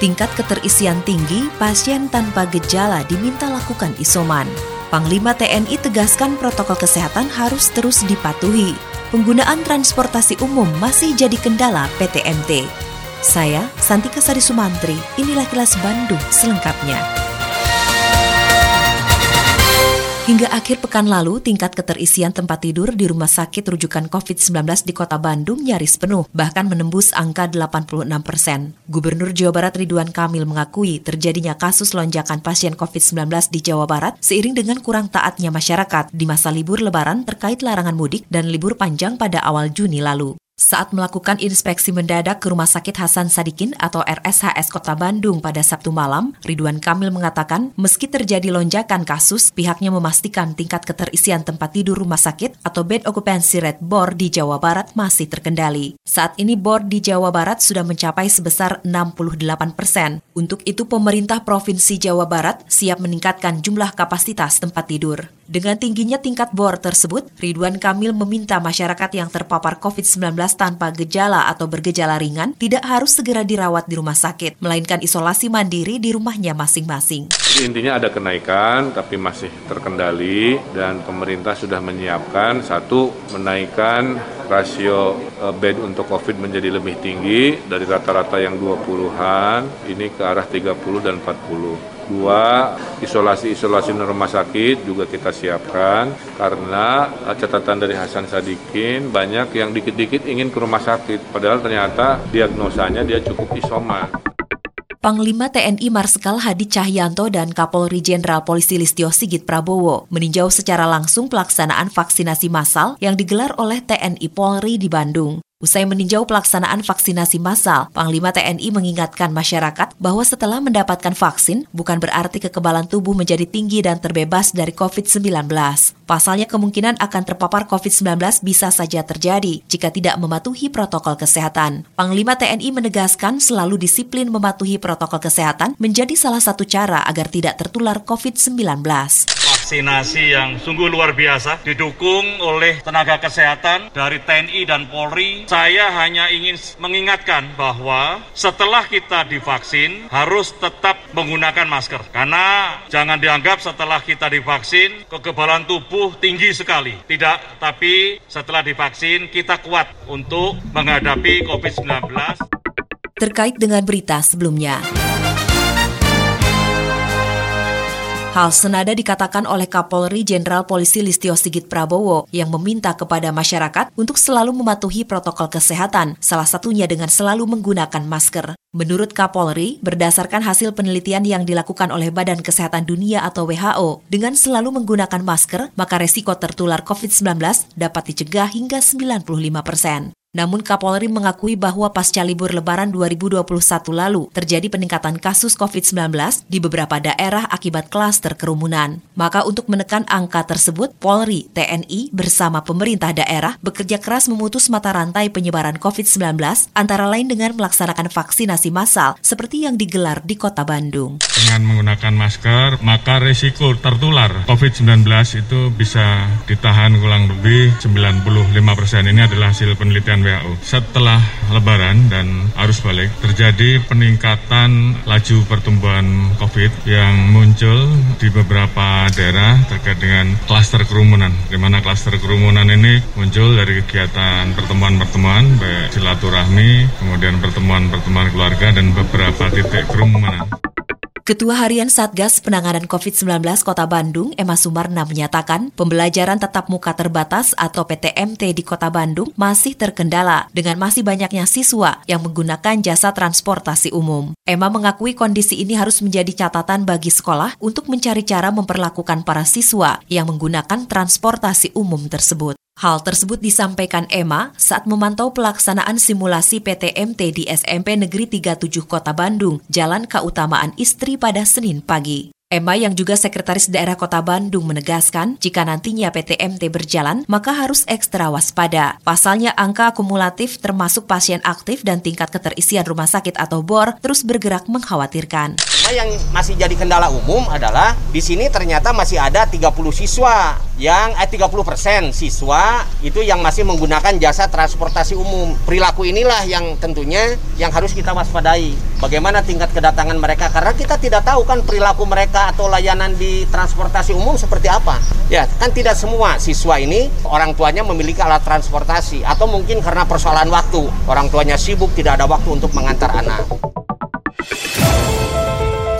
Tingkat keterisian tinggi, pasien tanpa gejala diminta lakukan isoman. Panglima TNI tegaskan protokol kesehatan harus terus dipatuhi. Penggunaan transportasi umum masih jadi kendala PTMT. Saya, Santika Sari Sumantri, inilah kilas Bandung selengkapnya. Hingga akhir pekan lalu, tingkat keterisian tempat tidur di rumah sakit rujukan COVID-19 di kota Bandung nyaris penuh, bahkan menembus angka 86 persen. Gubernur Jawa Barat Ridwan Kamil mengakui terjadinya kasus lonjakan pasien COVID-19 di Jawa Barat seiring dengan kurang taatnya masyarakat di masa libur lebaran terkait larangan mudik dan libur panjang pada awal Juni lalu. Saat melakukan inspeksi mendadak ke Rumah Sakit Hasan Sadikin atau RSHS Kota Bandung pada Sabtu malam, Ridwan Kamil mengatakan meski terjadi lonjakan kasus, pihaknya memastikan tingkat keterisian tempat tidur rumah sakit atau bed occupancy rate BOR di Jawa Barat masih terkendali. Saat ini BOR di Jawa Barat sudah mencapai sebesar 68 persen. Untuk itu pemerintah Provinsi Jawa Barat siap meningkatkan jumlah kapasitas tempat tidur. Dengan tingginya tingkat BOR tersebut, Ridwan Kamil meminta masyarakat yang terpapar COVID-19 tanpa gejala atau bergejala ringan tidak harus segera dirawat di rumah sakit, melainkan isolasi mandiri di rumahnya masing-masing. Intinya ada kenaikan, tapi masih terkendali dan pemerintah sudah menyiapkan satu menaikkan rasio e, bed untuk COVID menjadi lebih tinggi dari rata-rata yang 20-an ini ke arah 30 dan 40. Dua, isolasi-isolasi rumah sakit juga kita siapkan karena catatan dari Hasan Sadikin banyak yang dikit-dikit ingin ke rumah sakit padahal ternyata diagnosanya dia cukup isoman. Panglima TNI Marsikal Hadi Cahyanto dan Kapolri Jenderal Polisi Listio Sigit Prabowo meninjau secara langsung pelaksanaan vaksinasi massal yang digelar oleh TNI Polri di Bandung. Usai meninjau pelaksanaan vaksinasi massal, Panglima TNI mengingatkan masyarakat bahwa setelah mendapatkan vaksin, bukan berarti kekebalan tubuh menjadi tinggi dan terbebas dari COVID-19. Pasalnya kemungkinan akan terpapar COVID-19 bisa saja terjadi jika tidak mematuhi protokol kesehatan. Panglima TNI menegaskan selalu disiplin mematuhi protokol kesehatan menjadi salah satu cara agar tidak tertular COVID-19 vaksinasi yang sungguh luar biasa didukung oleh tenaga kesehatan dari TNI dan Polri. Saya hanya ingin mengingatkan bahwa setelah kita divaksin harus tetap menggunakan masker karena jangan dianggap setelah kita divaksin kekebalan tubuh tinggi sekali. Tidak, tapi setelah divaksin kita kuat untuk menghadapi COVID-19. Terkait dengan berita sebelumnya. Hal senada dikatakan oleh Kapolri Jenderal Polisi Listio Sigit Prabowo yang meminta kepada masyarakat untuk selalu mematuhi protokol kesehatan, salah satunya dengan selalu menggunakan masker. Menurut Kapolri, berdasarkan hasil penelitian yang dilakukan oleh Badan Kesehatan Dunia atau WHO, dengan selalu menggunakan masker, maka resiko tertular COVID-19 dapat dicegah hingga 95 persen. Namun Kapolri mengakui bahwa pasca libur lebaran 2021 lalu terjadi peningkatan kasus COVID-19 di beberapa daerah akibat klaster kerumunan. Maka untuk menekan angka tersebut, Polri, TNI bersama pemerintah daerah bekerja keras memutus mata rantai penyebaran COVID-19 antara lain dengan melaksanakan vaksinasi massal seperti yang digelar di kota Bandung. Dengan menggunakan masker, maka risiko tertular COVID-19 itu bisa ditahan kurang lebih 95 persen. Ini adalah hasil penelitian WHO. Setelah Lebaran dan arus balik, terjadi peningkatan laju pertumbuhan COVID yang muncul di beberapa daerah terkait dengan klaster kerumunan, di mana klaster kerumunan ini muncul dari kegiatan pertemuan-pertemuan, baik silaturahmi, kemudian pertemuan-pertemuan keluarga, dan beberapa titik kerumunan. Ketua Harian Satgas Penanganan COVID-19 Kota Bandung, Emma Sumarna menyatakan pembelajaran tetap muka terbatas atau PTMT di Kota Bandung masih terkendala dengan masih banyaknya siswa yang menggunakan jasa transportasi umum. Emma mengakui kondisi ini harus menjadi catatan bagi sekolah untuk mencari cara memperlakukan para siswa yang menggunakan transportasi umum tersebut. Hal tersebut disampaikan Emma saat memantau pelaksanaan simulasi PTMT di SMP Negeri 37 Kota Bandung, Jalan Keutamaan Istri pada Senin pagi. Emma yang juga sekretaris daerah Kota Bandung menegaskan jika nantinya PTMT berjalan maka harus ekstra waspada. Pasalnya angka akumulatif termasuk pasien aktif dan tingkat keterisian rumah sakit atau BOR terus bergerak mengkhawatirkan. Yang masih jadi kendala umum adalah di sini ternyata masih ada 30 siswa yang eh 30 persen siswa itu yang masih menggunakan jasa transportasi umum. Perilaku inilah yang tentunya yang harus kita waspadai. Bagaimana tingkat kedatangan mereka karena kita tidak tahu kan perilaku mereka atau layanan di transportasi umum seperti apa? Ya, kan tidak semua siswa ini orang tuanya memiliki alat transportasi atau mungkin karena persoalan waktu. Orang tuanya sibuk tidak ada waktu untuk mengantar anak.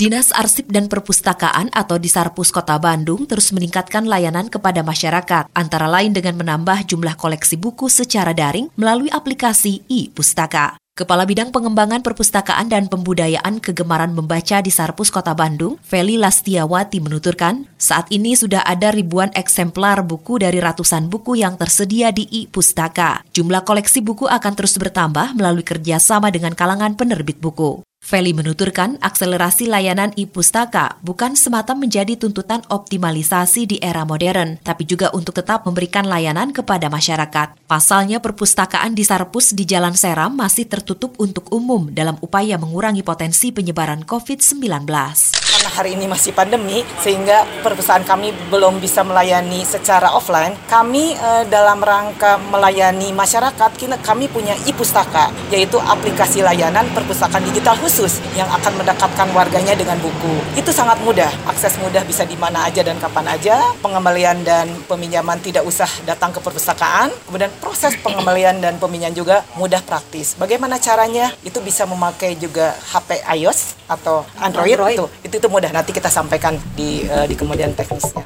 Dinas Arsip dan Perpustakaan atau Disarpus Kota Bandung terus meningkatkan layanan kepada masyarakat, antara lain dengan menambah jumlah koleksi buku secara daring melalui aplikasi e-pustaka. Kepala Bidang Pengembangan Perpustakaan dan Pembudayaan Kegemaran Membaca di Sarpus Kota Bandung, Feli Lastiawati menuturkan, saat ini sudah ada ribuan eksemplar buku dari ratusan buku yang tersedia di e-pustaka. Jumlah koleksi buku akan terus bertambah melalui kerjasama dengan kalangan penerbit buku. Feli menuturkan akselerasi layanan e-pustaka bukan semata menjadi tuntutan optimalisasi di era modern, tapi juga untuk tetap memberikan layanan kepada masyarakat. Pasalnya perpustakaan di Sarpus di Jalan Seram masih tertutup untuk umum dalam upaya mengurangi potensi penyebaran COVID-19 karena hari ini masih pandemi sehingga perpustakaan kami belum bisa melayani secara offline. Kami eh, dalam rangka melayani masyarakat kami punya e-pustaka yaitu aplikasi layanan perpustakaan digital khusus yang akan mendekatkan warganya dengan buku. Itu sangat mudah akses mudah bisa di mana aja dan kapan aja. Pengembalian dan peminjaman tidak usah datang ke perpustakaan. Kemudian proses pengembalian dan peminjaman juga mudah praktis. Bagaimana caranya? Itu bisa memakai juga HP iOS atau Android, Android. Itu, itu itu mudah nanti kita sampaikan di uh, di kemudian teknisnya.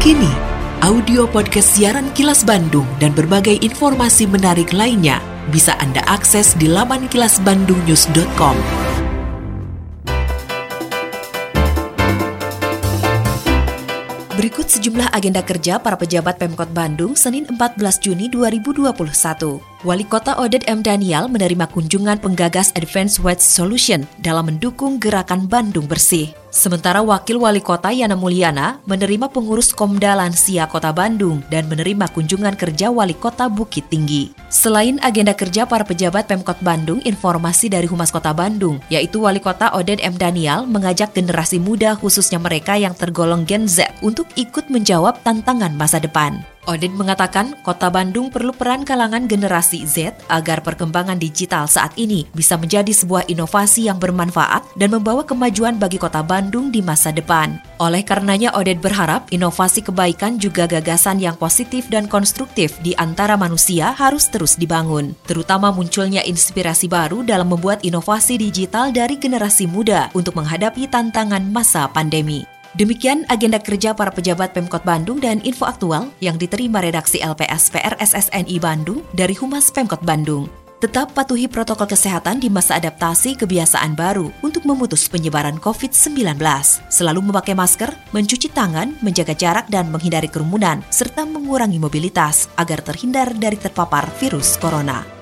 Kini audio podcast siaran Kilas Bandung dan berbagai informasi menarik lainnya bisa Anda akses di laman kilasbandungnews.com. Berikut sejumlah agenda kerja para pejabat Pemkot Bandung Senin 14 Juni 2021. Wali Kota Odet M. Daniel menerima kunjungan penggagas Advanced Waste Solution dalam mendukung gerakan Bandung Bersih. Sementara Wakil Wali Kota Yana Mulyana menerima pengurus Komda Lansia Kota Bandung dan menerima kunjungan kerja Wali Kota Bukit Tinggi. Selain agenda kerja para pejabat Pemkot Bandung, informasi dari Humas Kota Bandung, yaitu Wali Kota Oden M. Daniel mengajak generasi muda khususnya mereka yang tergolong Gen Z untuk ikut menjawab tantangan masa depan. Odin mengatakan kota Bandung perlu peran kalangan generasi Z agar perkembangan digital saat ini bisa menjadi sebuah inovasi yang bermanfaat dan membawa kemajuan bagi kota Bandung di masa depan. Oleh karenanya Odin berharap inovasi kebaikan juga gagasan yang positif dan konstruktif di antara manusia harus terus dibangun. Terutama munculnya inspirasi baru dalam membuat inovasi digital dari generasi muda untuk menghadapi tantangan masa pandemi. Demikian agenda kerja para pejabat Pemkot Bandung dan info aktual yang diterima redaksi LPS PRSSNI Bandung dari Humas Pemkot Bandung. Tetap patuhi protokol kesehatan di masa adaptasi kebiasaan baru untuk memutus penyebaran COVID-19. Selalu memakai masker, mencuci tangan, menjaga jarak dan menghindari kerumunan, serta mengurangi mobilitas agar terhindar dari terpapar virus corona.